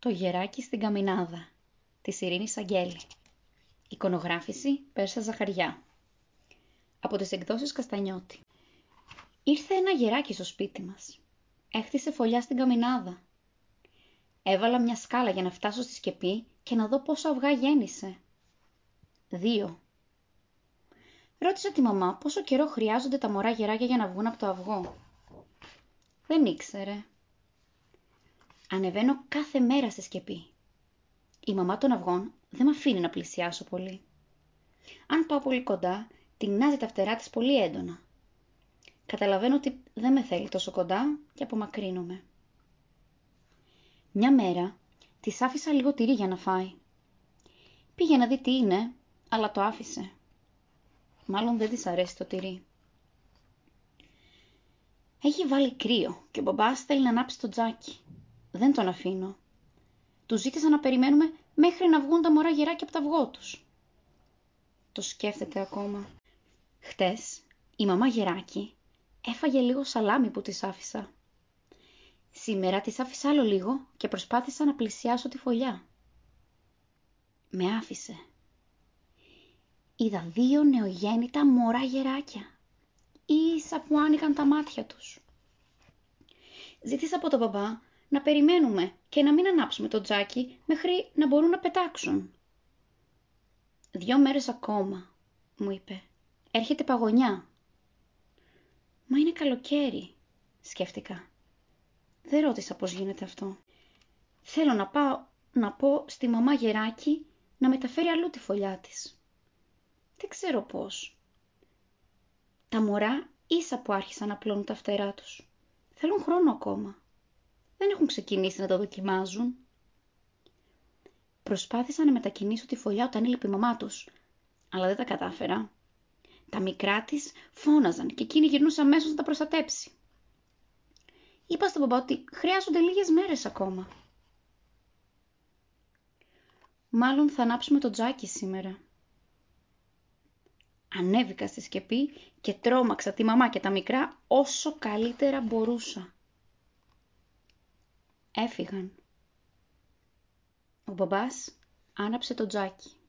Το γεράκι στην καμινάδα της Ειρήνης Αγγέλη Εικονογράφηση Πέρσα Ζαχαριά Από τις εκδόσεις Καστανιώτη Ήρθε ένα γεράκι στο σπίτι μας. Έχτισε φωλιά στην καμινάδα. Έβαλα μια σκάλα για να φτάσω στη σκεπή και να δω πόσα αυγά γέννησε. Δύο. Ρώτησα τη μαμά πόσο καιρό χρειάζονται τα μωρά γεράκια για να βγουν από το αυγό. Δεν ήξερε. Ανεβαίνω κάθε μέρα στη σκεπή. Η μαμά των αυγών δεν με αφήνει να πλησιάσω πολύ. Αν πάω πολύ κοντά, τεινάζει τα φτερά της πολύ έντονα. Καταλαβαίνω ότι δεν με θέλει τόσο κοντά και απομακρύνομαι. Μια μέρα της άφησα λίγο τυρί για να φάει. Πήγε να δει τι είναι, αλλά το άφησε. Μάλλον δεν της αρέσει το τυρί. Έχει βάλει κρύο και ο μπαμπάς θέλει να ανάψει το τζάκι. Δεν τον αφήνω. Του ζήτησα να περιμένουμε μέχρι να βγουν τα μωρά γεράκια από τα αυγό τους. Το σκέφτεται ακόμα. Χτες, η μαμά γεράκι έφαγε λίγο σαλάμι που της άφησα. Σήμερα της άφησα άλλο λίγο και προσπάθησα να πλησιάσω τη φωλιά. Με άφησε. Είδα δύο νεογέννητα μωρά γεράκια, ίσα που άνοιγαν τα μάτια τους. Ζήτησα από τον μπαμπά να περιμένουμε και να μην ανάψουμε το τζάκι μέχρι να μπορούν να πετάξουν. «Δυο μέρες ακόμα», μου είπε. «Έρχεται παγωνιά». «Μα είναι καλοκαίρι», σκέφτηκα. Δεν ρώτησα πώς γίνεται αυτό. Θέλω να πάω να πω στη μαμά Γεράκη να μεταφέρει αλλού τη φωλιά της. Δεν ξέρω πώς. Τα μωρά ίσα που άρχισαν να πλώνουν τα φτερά τους. Θέλουν χρόνο ακόμα δεν έχουν ξεκινήσει να το δοκιμάζουν. Προσπάθησα να μετακινήσω τη φωλιά όταν έλειπε η μαμά τους, αλλά δεν τα κατάφερα. Τα μικρά της φώναζαν και εκείνη γυρνούσε αμέσως να τα προστατέψει. Είπα στον μπαμπά ότι χρειάζονται λίγες μέρες ακόμα. Μάλλον θα ανάψουμε το τζάκι σήμερα. Ανέβηκα στη σκεπή και τρόμαξα τη μαμά και τα μικρά όσο καλύτερα μπορούσα έφυγαν. Ο μπαμπάς άναψε το τζάκι.